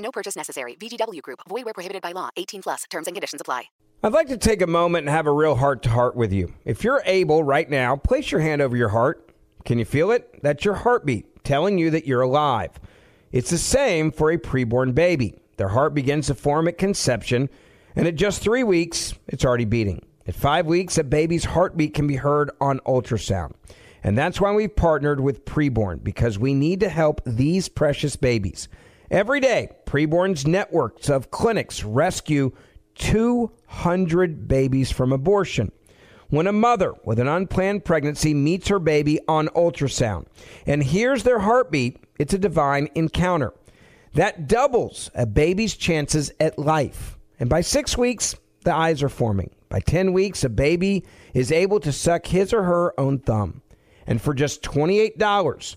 No purchase necessary. VGW Group. Void where prohibited by law. 18 plus. Terms and conditions apply. I'd like to take a moment and have a real heart to heart with you. If you're able right now, place your hand over your heart. Can you feel it? That's your heartbeat telling you that you're alive. It's the same for a preborn baby. Their heart begins to form at conception, and at just three weeks, it's already beating. At five weeks, a baby's heartbeat can be heard on ultrasound. And that's why we've partnered with Preborn, because we need to help these precious babies. Every day, Preborn's networks of clinics rescue 200 babies from abortion. When a mother with an unplanned pregnancy meets her baby on ultrasound and hears their heartbeat, it's a divine encounter. That doubles a baby's chances at life. And by six weeks, the eyes are forming. By 10 weeks, a baby is able to suck his or her own thumb. And for just $28,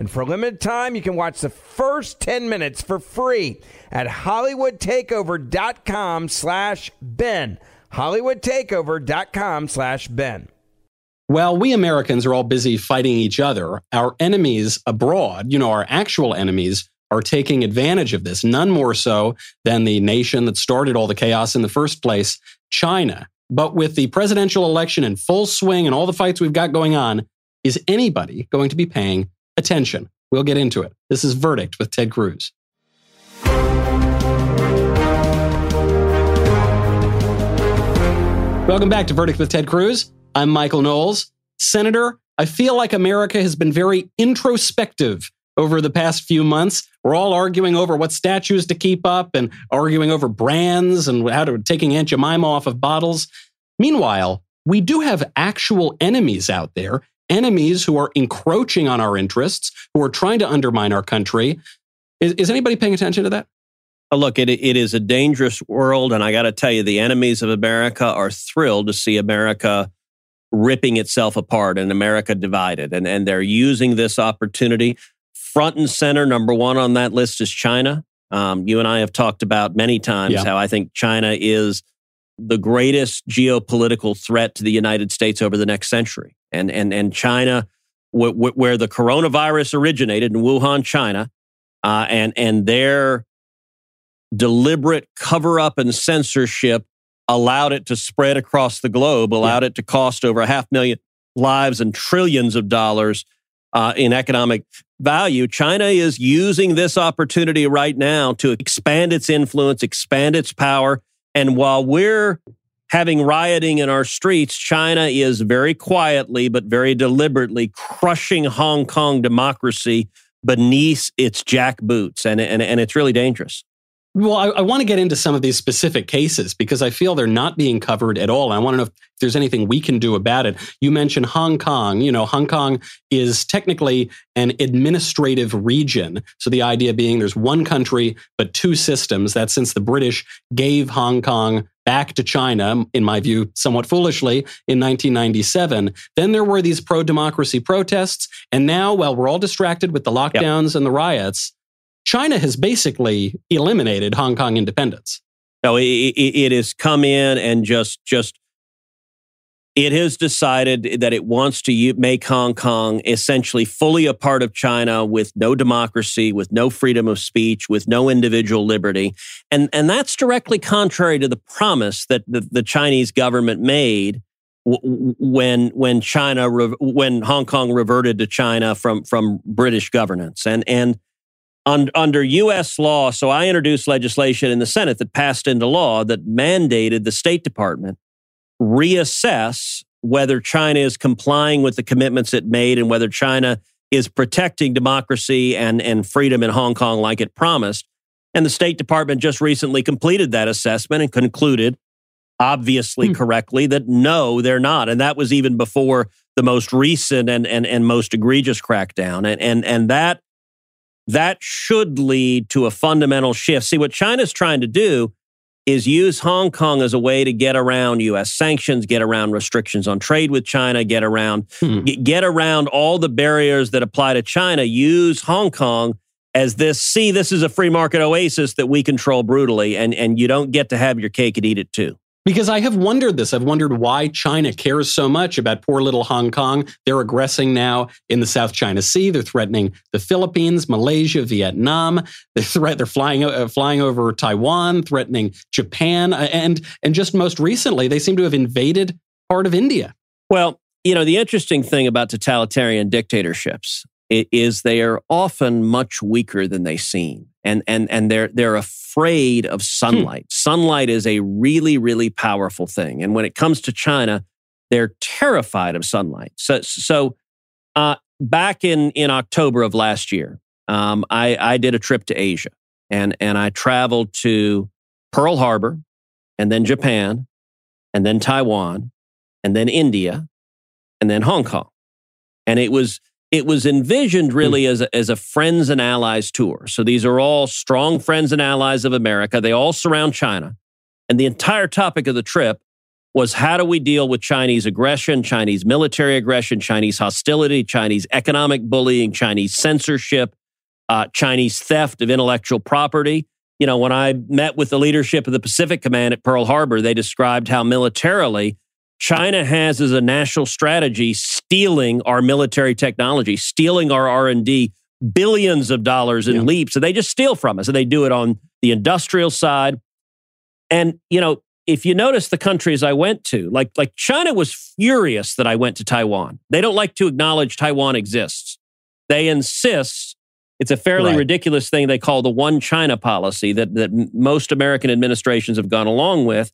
And for a limited time, you can watch the first 10 minutes for free at hollywoodtakeover.com slash Ben. hollywoodtakeover.com slash Ben. While we Americans are all busy fighting each other, our enemies abroad, you know, our actual enemies, are taking advantage of this, none more so than the nation that started all the chaos in the first place, China. But with the presidential election in full swing and all the fights we've got going on, is anybody going to be paying attention? We'll get into it. This is Verdict with Ted Cruz. Welcome back to Verdict with Ted Cruz. I'm Michael Knowles. Senator, I feel like America has been very introspective over the past few months. We're all arguing over what statues to keep up and arguing over brands and how to taking Aunt Jemima off of bottles. Meanwhile, we do have actual enemies out there, enemies who are encroaching on our interests, who are trying to undermine our country. Is, is anybody paying attention to that? Uh, Look, it, it is a dangerous world. And I got to tell you, the enemies of America are thrilled to see America ripping itself apart and America divided. And, and they're using this opportunity. Front and center, number one on that list is China. Um, you and I have talked about many times Yeah. how I think China is the greatest geopolitical threat to the United States over the next century. And, and, and China, wh- wh- where the coronavirus originated in Wuhan, China, uh, and, and their deliberate cover up and censorship allowed it to spread across the globe, allowed it to cost over a half million lives and trillions of dollars uh, in economic value. China is using this opportunity right now to expand its influence, expand its power. And while we're having rioting in our streets, China is very quietly but very deliberately crushing Hong Kong democracy beneath its jack boots. And, and, and it's really dangerous. Well, I, I want to get into some of these specific cases because I feel they're not being covered at all. And I want to know if there's anything we can do about it. You mentioned Hong Kong. You know, Hong Kong is technically an administrative region. So the idea being there's one country, but two systems. That since the British gave Hong Kong back to China, in my view, somewhat foolishly, in 1997. Then there were these pro democracy protests. And now, while we're all distracted with the lockdowns yep. and the riots, China has basically eliminated Hong Kong independence. No, it, it has come in and just just it has decided that it wants to make Hong Kong essentially fully a part of China with no democracy, with no freedom of speech, with no individual liberty. And, and that's directly contrary to the promise that the, the Chinese government made when, when China, when Hong Kong reverted to China from, from British governance. And, and under U.S. law, so I introduced legislation in the Senate that passed into law that mandated the State Department reassess whether China is complying with the commitments it made and whether China is protecting democracy and, and freedom in Hong Kong like it promised. And the State Department just recently completed that assessment and concluded, obviously hmm. correctly, that no, they're not. And that was even before the most recent and, and, and most egregious crackdown. And, and, and that that should lead to a fundamental shift. See, what China's trying to do is use Hong Kong as a way to get around U.S. sanctions, get around restrictions on trade with China, get around hmm. get around all the barriers that apply to China. Use Hong Kong as this. See, this is a free market oasis that we control brutally, and and you don't get to have your cake and eat it too. Because I have wondered this. I've wondered why China cares so much about poor little Hong Kong. They're aggressing now in the South China Sea. They're threatening the Philippines, Malaysia, Vietnam. They're, threat, they're flying, uh, flying over Taiwan, threatening Japan. Uh, and, and just most recently, they seem to have invaded part of India. Well, you know, the interesting thing about totalitarian dictatorships is they are often much weaker than they seem and and and they're they're afraid of hmm. sunlight. Hmm. Sunlight is a really really powerful thing, and when it comes to China, they're terrified of sunlight. So so uh, back in in October of last year, um, I I did a trip to Asia, and and I traveled to Pearl Harbor, and then Japan, and then Taiwan, and then India, and then Hong Kong, and it was it was envisioned hmm. really as a, as a friends and allies tour. So these are all strong friends and allies of America. They all surround China. And the entire topic of the trip was how do we deal with Chinese aggression, Chinese military aggression, Chinese hostility, Chinese economic bullying, Chinese censorship, uh, Chinese theft of intellectual property. You know, when I met with the leadership of the Pacific Command at Pearl Harbor, they described how militarily China has as a national strategy stealing our military technology, stealing our R&D, billions of dollars in yeah. leaps. So they just steal from us. And they do it on the industrial side. And, you know, if you notice the countries I went to, like, like China was furious that I went to Taiwan. They don't like to acknowledge Taiwan exists. They insist it's a fairly right. ridiculous thing they call the one China policy that, that most American administrations have gone along with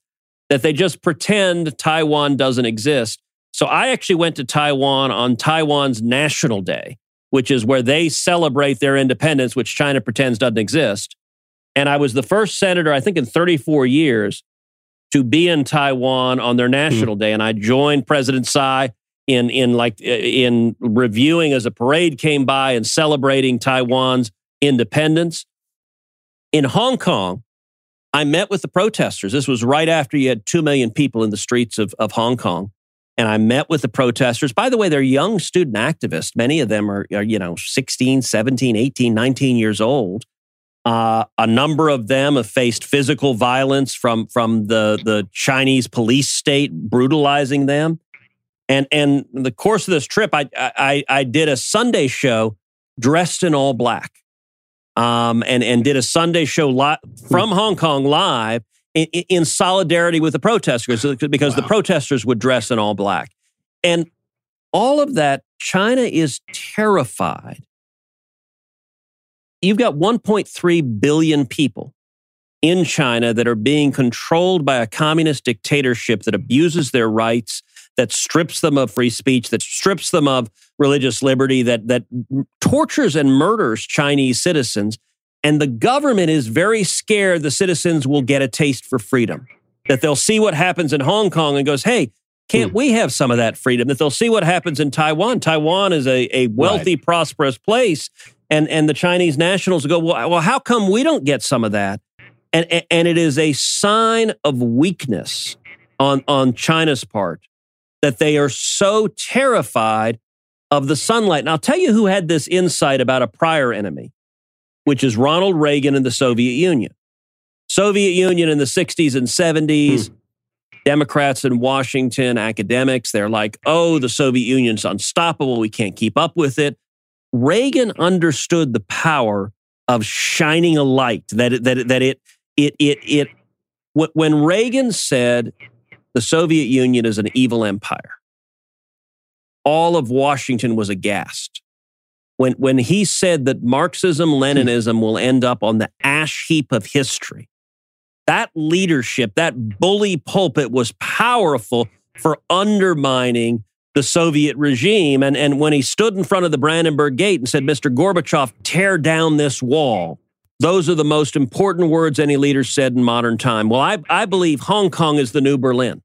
that they just pretend Taiwan doesn't exist. So I actually went to Taiwan on Taiwan's National Day, which is where they celebrate their independence, which China pretends doesn't exist. And I was the first senator, I think, in 34 years to be in Taiwan on their national mm-hmm. day. And I joined President Tsai in, in like in reviewing as a parade came by and celebrating Taiwan's independence. In Hong Kong, I met with the protesters. This was right after you had 2 million people in the streets of, of Hong Kong. And I met with the protesters. By the way, they're young student activists. Many of them are, are you know, 16, 17, 18, 19 years old. Uh, a number of them have faced physical violence from, from the, the Chinese police state brutalizing them. And, and in the course of this trip, I, I, I did a Sunday show dressed in all black um, and and did a Sunday show li- from Hong Kong live in, in solidarity with the protesters because wow. the protesters would dress in all black, and all of that. China is terrified. You've got 1.3 billion people in China that are being controlled by a communist dictatorship that abuses their rights, that strips them of free speech, that strips them of religious liberty, that that tortures and murders Chinese citizens. And the government is very scared the citizens will get a taste for freedom. That they'll see what happens in Hong Kong and goes, hey, can't hmm. we have some of that freedom? That they'll see what happens in Taiwan. Taiwan is a, a wealthy, prosperous place. And, and the Chinese nationals go, well, well, how come we don't get some of that? And, and it is a sign of weakness on, on China's part that they are so terrified of the sunlight. And I'll tell you who had this insight about a prior enemy, which is Ronald Reagan and the Soviet Union. Soviet Union in the 60s and 70s, hmm. Democrats in Washington, academics, they're like, oh, the Soviet Union's unstoppable. We can't keep up with it. Reagan understood the power of shining a light that it, that it, that it it it it when Reagan said the Soviet Union is an evil empire, all of Washington was aghast. When when he said that Marxism Leninism will end up on the ash heap of history, that leadership, that bully pulpit was powerful for undermining the Soviet regime. And, and when he stood in front of the Brandenburg Gate and said, Mr. Gorbachev, tear down this wall, those are the most important words any leader said in modern time. Well, I, I believe Hong Kong is the new Berlin.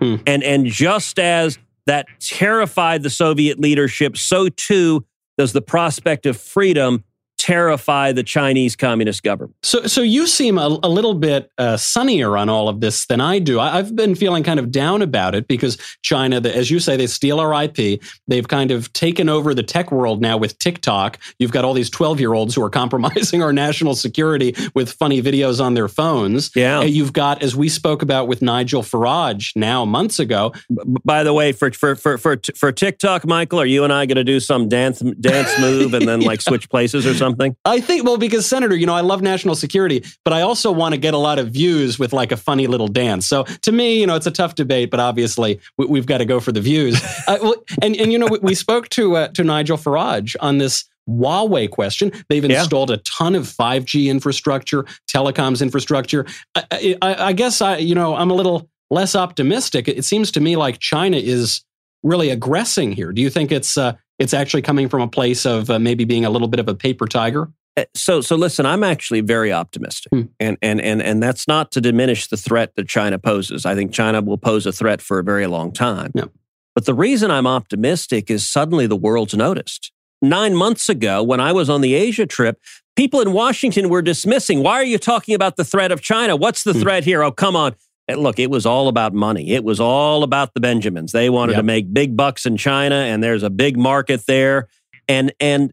Hmm. And, and just as that terrified the Soviet leadership, so too does the prospect of freedom terrify the Chinese Communist government. So, so you seem a, a little bit uh, sunnier on all of this than I do. I, have been feeling kind of down about it because China, the, as you say, they steal our IP. They've kind of taken over the tech world now with TikTok. You've got all these twelve-year-olds who are compromising our national security with funny videos on their phones. Yeah, you've got, as we spoke about with Nigel Farage now months ago. By the way, for for for for, for TikTok, Michael, are you and I going to do some dance dance move and then like switch places or something? Something? I think, well, because Senator, you know, I love national security, but I also want to get a lot of views with like a funny little dance. So to me, you know, it's a tough debate, but obviously we, have got to go for the views. uh, well, and, and, you know, we, we spoke to, uh, to Nigel Farage on this Huawei question. They've installed yeah. a ton of 5G infrastructure, telecoms infrastructure. I, I, I, guess I, you know, I'm a little less optimistic. It seems to me like China is really aggressing here. Do you think it's uh, it's actually coming from a place of uh, maybe being a little bit of a paper tiger? Uh, so, so listen, I'm actually very optimistic, hmm. and and and and that's not to diminish the threat that China poses. I think China will pose a threat for a very long time. Yeah. But the reason I'm optimistic is suddenly the world's noticed. Nine months ago, when I was on the Asia trip, people in Washington were dismissing. Why are you talking about the threat of China? What's the hmm. threat here? Oh, come on. Look, it was all about money. It was all about the Benjamins. They wanted yep. to make big bucks in China, and there's a big market there. And and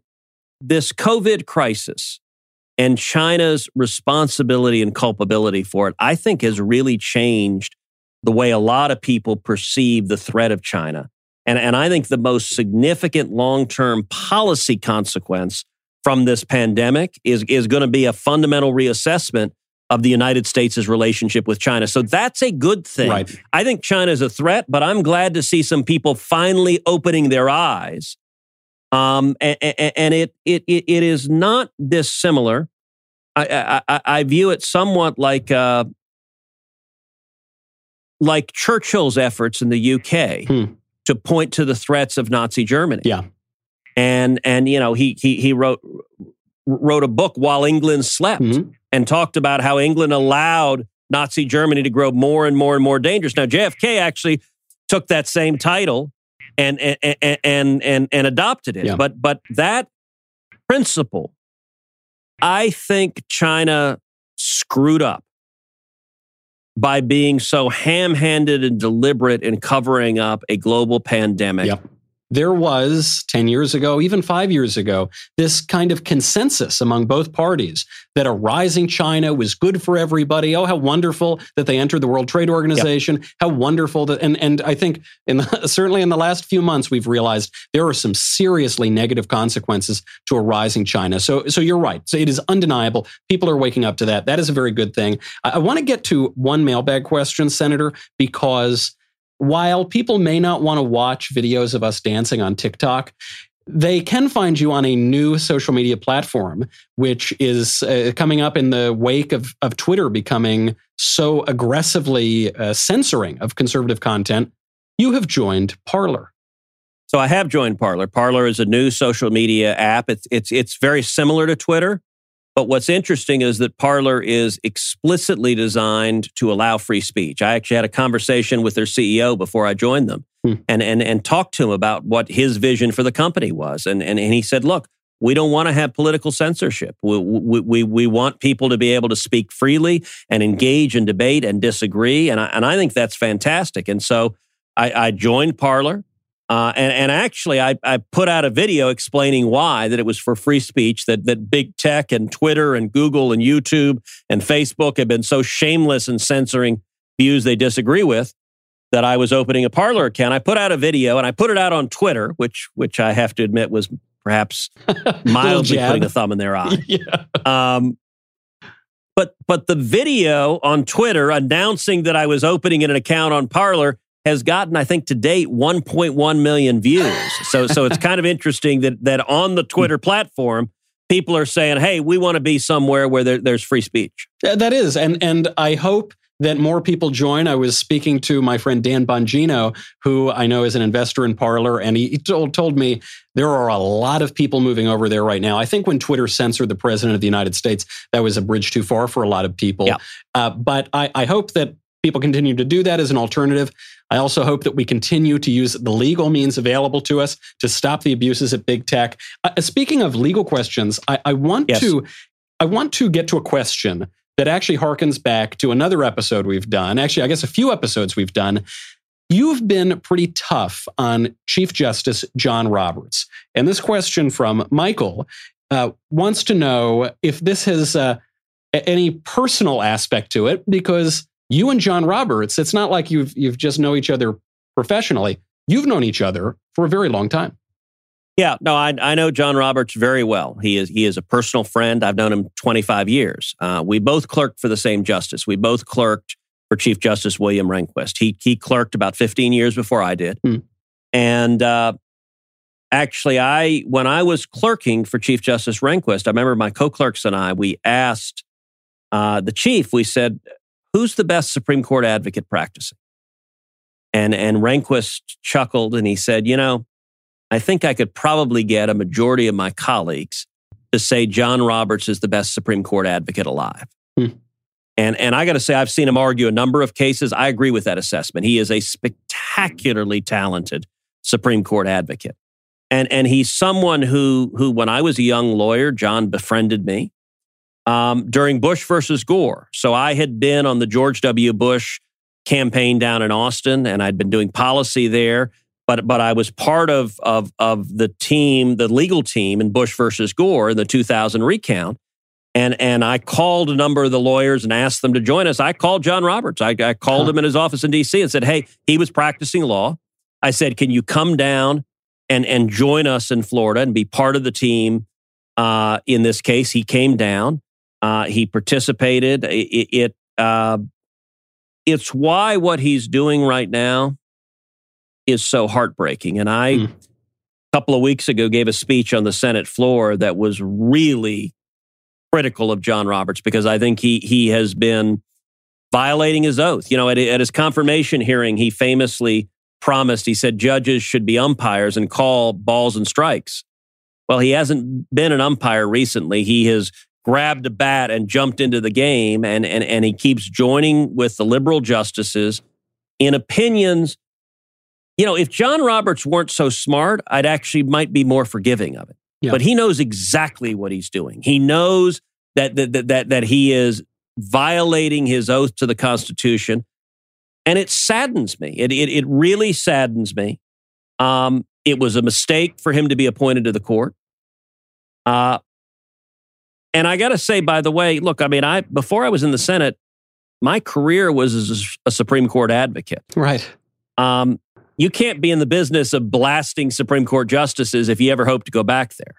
this COVID crisis and China's responsibility and culpability for it, I think, has really changed the way a lot of people perceive the threat of China. And, and I think the most significant long term policy consequence from this pandemic is, is going to be a fundamental reassessment of the United States' relationship with China. So that's a good thing. Right. I think China is a threat, but I'm glad to see some people finally opening their eyes. Um, and, and it, it, it is not dissimilar. I, I, I view it somewhat like uh, like Churchill's efforts in the UK hmm. to point to the threats of Nazi Germany. Yeah, and and you know he he he wrote wrote a book while England slept mm-hmm. and talked about how England allowed Nazi Germany to grow more and more and more dangerous. Now, JFK actually took that same title and and and and, and adopted it. Yeah. But but that principle, I think China screwed up by being so ham-handed and deliberate in covering up a global pandemic. Yep there was 10 years ago, even five years ago, this kind of consensus among both parties that a rising China was good for everybody. Oh, how wonderful that they entered the World Trade Organization. Yep. How wonderful that, and, and I think in the, certainly in the last few months, we've realized there are some seriously negative consequences to a rising China. So, so you're right. So it is undeniable. People are waking up to that. That is a very good thing. I, I want to get to one mailbag question, Senator, because while people may not want to watch videos of us dancing on TikTok, they can find you on a new social media platform, which is uh, coming up in the wake of, of Twitter becoming so aggressively uh, censoring of conservative content. You have joined Parler. So I have joined Parler. Parler is a new social media app. It's it's it's very similar to Twitter, but what's interesting is that Parler is explicitly designed to allow free speech. I actually had a conversation with their CEO before I joined them hmm. and, and, and talked to him about what his vision for the company was. And, and, and he said, look, we don't want to have political censorship. We, we, we, we want people to be able to speak freely and engage in debate and disagree. And I, and I think that's fantastic. And so I, I joined Parler. Uh, and, and actually, I, I put out a video explaining why that it was for free speech, that, that big tech and Twitter and Google and YouTube and Facebook have been so shameless in censoring views they disagree with that I was opening a Parler account. I put out a video and I put it out on Twitter, which which I have to admit was perhaps mildly putting a thumb in their eye. yeah. um, but but the video on Twitter announcing that I was opening an account on Parler has gotten, I think, to date, 1.1 million views. So so it's kind of interesting that that on the Twitter platform, people are saying, "Hey, we want to be somewhere where there, there's free speech." That is, and and I hope that more people join. I was speaking to my friend Dan Bongino, who I know is an investor in Parler, and he told, told me there are a lot of people moving over there right now. I think when Twitter censored the president of the United States, that was a bridge too far for a lot of people. Yeah. Uh, but I, I hope that people continue to do that as an alternative. I also hope that we continue to use the legal means available to us to stop the abuses at big tech. Uh, speaking of legal questions, I, I want yes. to I want to get to a question that actually harkens back to another episode we've done. Actually, I guess a few episodes we've done. You've been pretty tough on Chief Justice John Roberts. And this question from Michael uh, wants to know if this has uh, any personal aspect to it, because you and John Roberts, it's not like you've, you've just know each other professionally. You've known each other for a very long time. Yeah, no, I, I know John Roberts very well. He is he is a personal friend. I've known him 25 years. Uh, we both clerked for the same justice. We both clerked for Chief Justice William Rehnquist. He he clerked about 15 years before I did, hmm. and uh, actually, I when I was clerking for Chief Justice Rehnquist, I remember my co-clerks and I we asked uh, the chief. We said, "Who's the best Supreme Court advocate practicing?" And and Rehnquist chuckled and he said, "You know." I think I could probably get a majority of my colleagues to say John Roberts is the best Supreme Court advocate alive. Hmm. And, and I got to say, I've seen him argue a number of cases. I agree with that assessment. He is a spectacularly talented Supreme Court advocate. And, and he's someone who, who, when I was a young lawyer, John befriended me um, during Bush versus Gore. So I had been on the George W. Bush campaign down in Austin, and I'd been doing policy there but but I was part of of of the team, the legal team in Bush versus Gore in the 2000 recount. And, and I called a number of the lawyers and asked them to join us. I called John Roberts. I, I called huh. him in his office in D.C. and said, "Hey, he was practicing law." I said, "Can you come down and and join us in Florida and be part of the team?" Uh, in this case, he came down. Uh, he participated. It, it uh, it's why what he's doing right now is so heartbreaking. And I, mm. a couple of weeks ago, gave a speech on the Senate floor that was really critical of John Roberts because I think he he has been violating his oath. You know, at, at his confirmation hearing, he famously promised, he said, judges should be umpires and call balls and strikes. Well, he hasn't been an umpire recently. He has grabbed a bat and jumped into the game, and, and, and he keeps joining with the liberal justices in opinions you know, if John Roberts weren't so smart, I'd actually might be more forgiving of it. Yeah. But he knows exactly what he's doing. He knows that that that that he is violating his oath to the Constitution, and it saddens me. It it, it really saddens me. Um, it was a mistake for him to be appointed to the court. Uh, and I got to say, by the way, look, I mean, I before I was in the Senate, my career was as a Supreme Court advocate. Right. Um, you can't be in the business of blasting Supreme Court justices if you ever hope to go back there.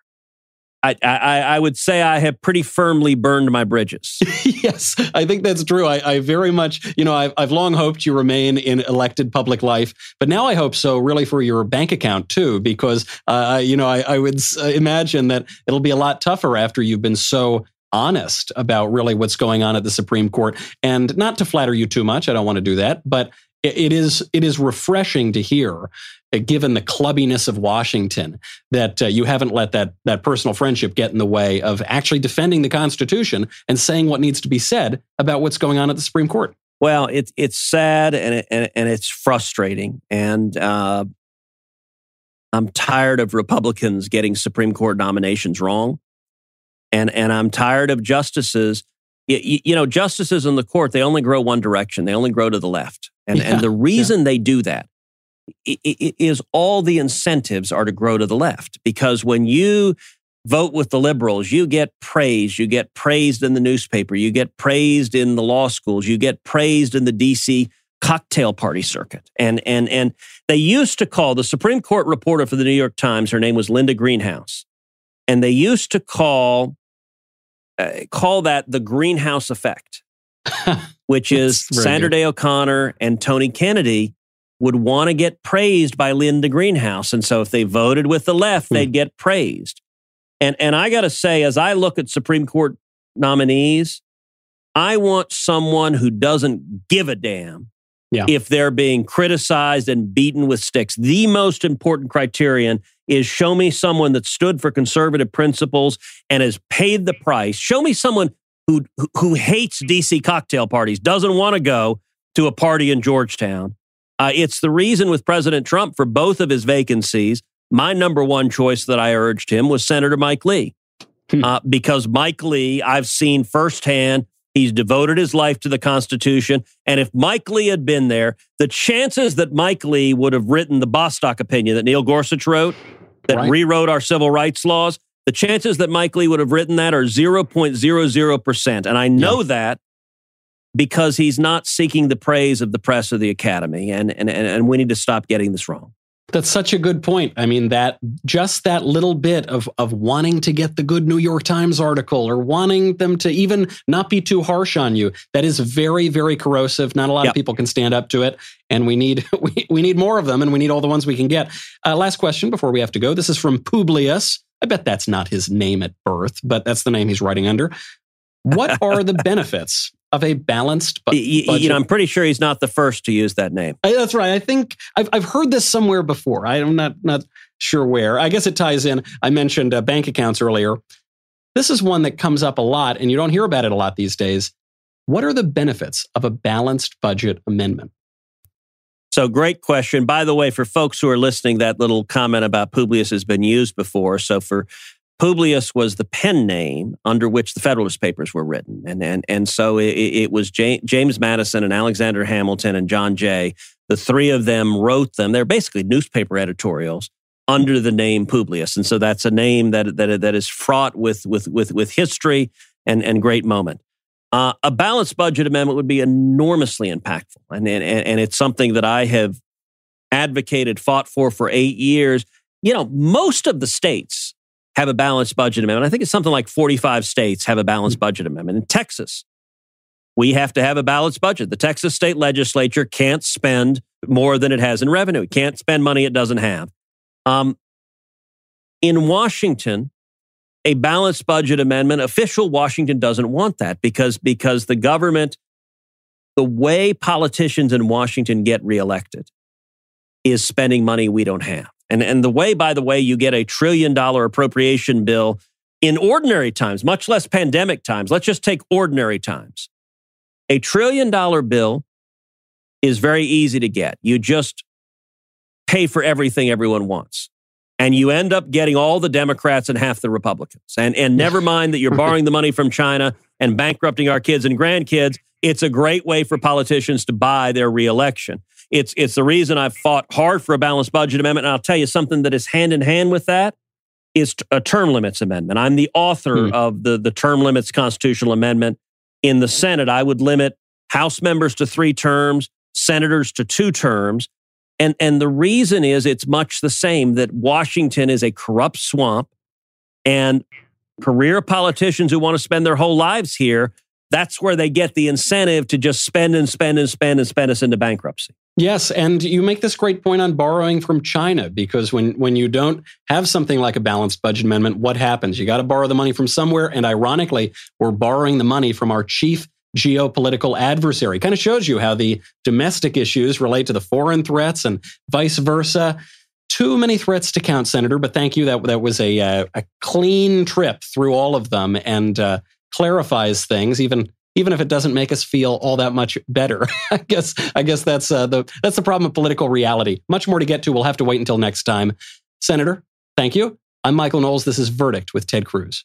I, I, would say I have pretty firmly burned my bridges. yes, I think that's true. I, I very much, you know, I've, I've long hoped you remain in elected public life, but now I hope so, really, for your bank account too, because, uh, you know, I, I would imagine that it'll be a lot tougher after you've been so honest about really what's going on at the Supreme Court. And not to flatter you too much, I don't want to do that, but it is it is refreshing to hear uh, given the clubbiness of Washington that uh, you haven't let that that personal friendship get in the way of actually defending the Constitution and saying what needs to be said about what's going on at the Supreme Court. Well, it's it's sad and it, and, and it's frustrating, and uh, I'm tired of Republicans getting Supreme Court nominations wrong, and and I'm tired of justices. You, you know, justices in the court they only grow one direction; they only grow to the left, and yeah, and the reason yeah. they do that is all the incentives are to grow to the left because when you vote with the liberals, you get praised. You get praised in the newspaper. You get praised in the law schools. You get praised in the DC cocktail party circuit. And and and they used to call the Supreme Court reporter for the New York Times. Her name was Linda Greenhouse, and they used to call uh, call that the greenhouse effect, which is Sandra Day O'Connor and Tony Kennedy would want to get praised by Linda Greenhouse. And so if they voted with the left, hmm. they'd get praised. And, and I got to say, as I look at Supreme Court nominees, I want someone who doesn't give a damn yeah. if they're being criticized and beaten with sticks. The most important criterion is show me someone that stood for conservative principles and has paid the price. Show me someone who, who hates DC cocktail parties, doesn't want to go to a party in Georgetown, uh, it's the reason with President Trump for both of his vacancies. My number one choice that I urged him was Senator Mike Lee, hmm. uh, because Mike Lee, I've seen firsthand, he's devoted his life to the Constitution. And if Mike Lee had been there, the chances that Mike Lee would have written the Bostock opinion that Neil Gorsuch wrote, that right. rewrote our civil rights laws, the chances that Mike Lee would have written that are 0.00%. And I know yeah. that because he's not seeking the praise of the press or the academy. And, and, and we need to stop getting this wrong. That's such a good point. I mean, that just that little bit of, of wanting to get the good New York Times article or wanting them to even not be too harsh on you, that is very, very corrosive. Not a lot yep. of people can stand up to it. And we need, we, we need more of them and we need all the ones we can get. Uh, last question before we have to go. This is from Publius. I bet that's not his name at birth, but that's the name he's writing under. What are the benefits of a balanced bu- budget. You know, I'm pretty sure he's not the first to use that name. I, that's right. I think I've, I've heard this somewhere before. I'm not not sure where. I guess it ties in. I mentioned uh, bank accounts earlier. This is one that comes up a lot, and you don't hear about it a lot these days. What are the benefits of a balanced budget amendment? So, great question. By the way, for folks who are listening, that little comment about Publius has been used before. So, for Publius was the pen name under which the Federalist Papers were written. And, and, and so it, it was James Madison and Alexander Hamilton and John Jay. The three of them wrote them. They're basically newspaper editorials under the name Publius. And so that's a name that, that, that is fraught with, with, with, with history and, and great moment. Uh, a balanced budget amendment would be enormously impactful. And, and, and it's something that I have advocated, fought for for eight years. You know, most of the states have a balanced budget amendment. I think it's something like 45 states have a balanced budget amendment. In Texas, we have to have a balanced budget. The Texas state legislature can't spend more than it has in revenue. It can't spend money it doesn't have. Um, in Washington, a balanced budget amendment, official Washington doesn't want that because, because the government, the way politicians in Washington get reelected is spending money we don't have. And, and the way, by the way, you get a trillion dollar appropriation bill in ordinary times, much less pandemic times, let's just take ordinary times. A trillion dollar bill is very easy to get. You just pay for everything everyone wants. And you end up getting all the Democrats and half the Republicans. And, and never mind that you're borrowing the money from China and bankrupting our kids and grandkids. It's a great way for politicians to buy their reelection. It's it's the reason I've fought hard for a balanced budget amendment. And I'll tell you something that is hand in hand with that is a term limits amendment. I'm the author hmm. of the the term limits constitutional amendment in the Senate. I would limit House members to three terms, senators to two terms. And, and the reason is it's much the same that Washington is a corrupt swamp and career politicians who want to spend their whole lives here, that's where they get the incentive to just spend and spend and spend and spend us into bankruptcy. Yes, and you make this great point on borrowing from China because when when you don't have something like a balanced budget amendment, what happens? You got to borrow the money from somewhere, and ironically, we're borrowing the money from our chief geopolitical adversary. Kind of shows you how the domestic issues relate to the foreign threats and vice versa. Too many threats to count, Senator. But thank you. That that was a uh, a clean trip through all of them and uh, clarifies things, even even if it doesn't make us feel all that much better. I guess I guess that's uh, the that's the problem of political reality. Much more to get to. We'll have to wait until next time. Senator, thank you. I'm Michael Knowles. This is Verdict with Ted Cruz.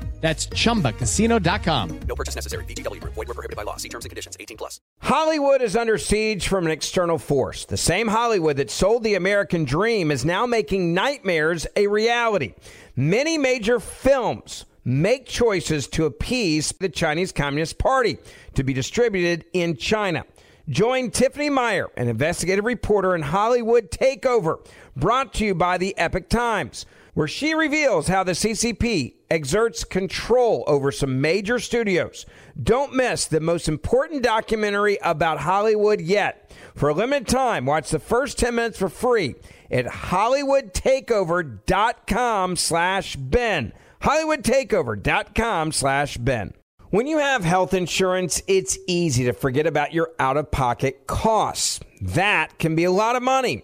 That's chumbacasino.com. No purchase necessary. VGW Group. Void were prohibited by law. See terms and conditions. 18 plus. Hollywood is under siege from an external force. The same Hollywood that sold the American dream is now making nightmares a reality. Many major films make choices to appease the Chinese Communist Party to be distributed in China. Join Tiffany Meier, an investigative reporter in Hollywood Takeover, brought to you by the Epoch Times, where she reveals how the CCP exerts control over some major studios. Don't miss the most important documentary about Hollywood yet. For a limited time, watch the first 10 minutes for free at hollywoodtakeover.com slash Ben. hollywoodtakeover.com slash Ben. When you have health insurance, it's easy to forget about your out-of-pocket costs. That can be a lot of money.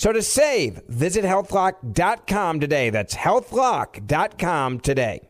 So to save, visit healthlock.com today. That's healthlock.com today.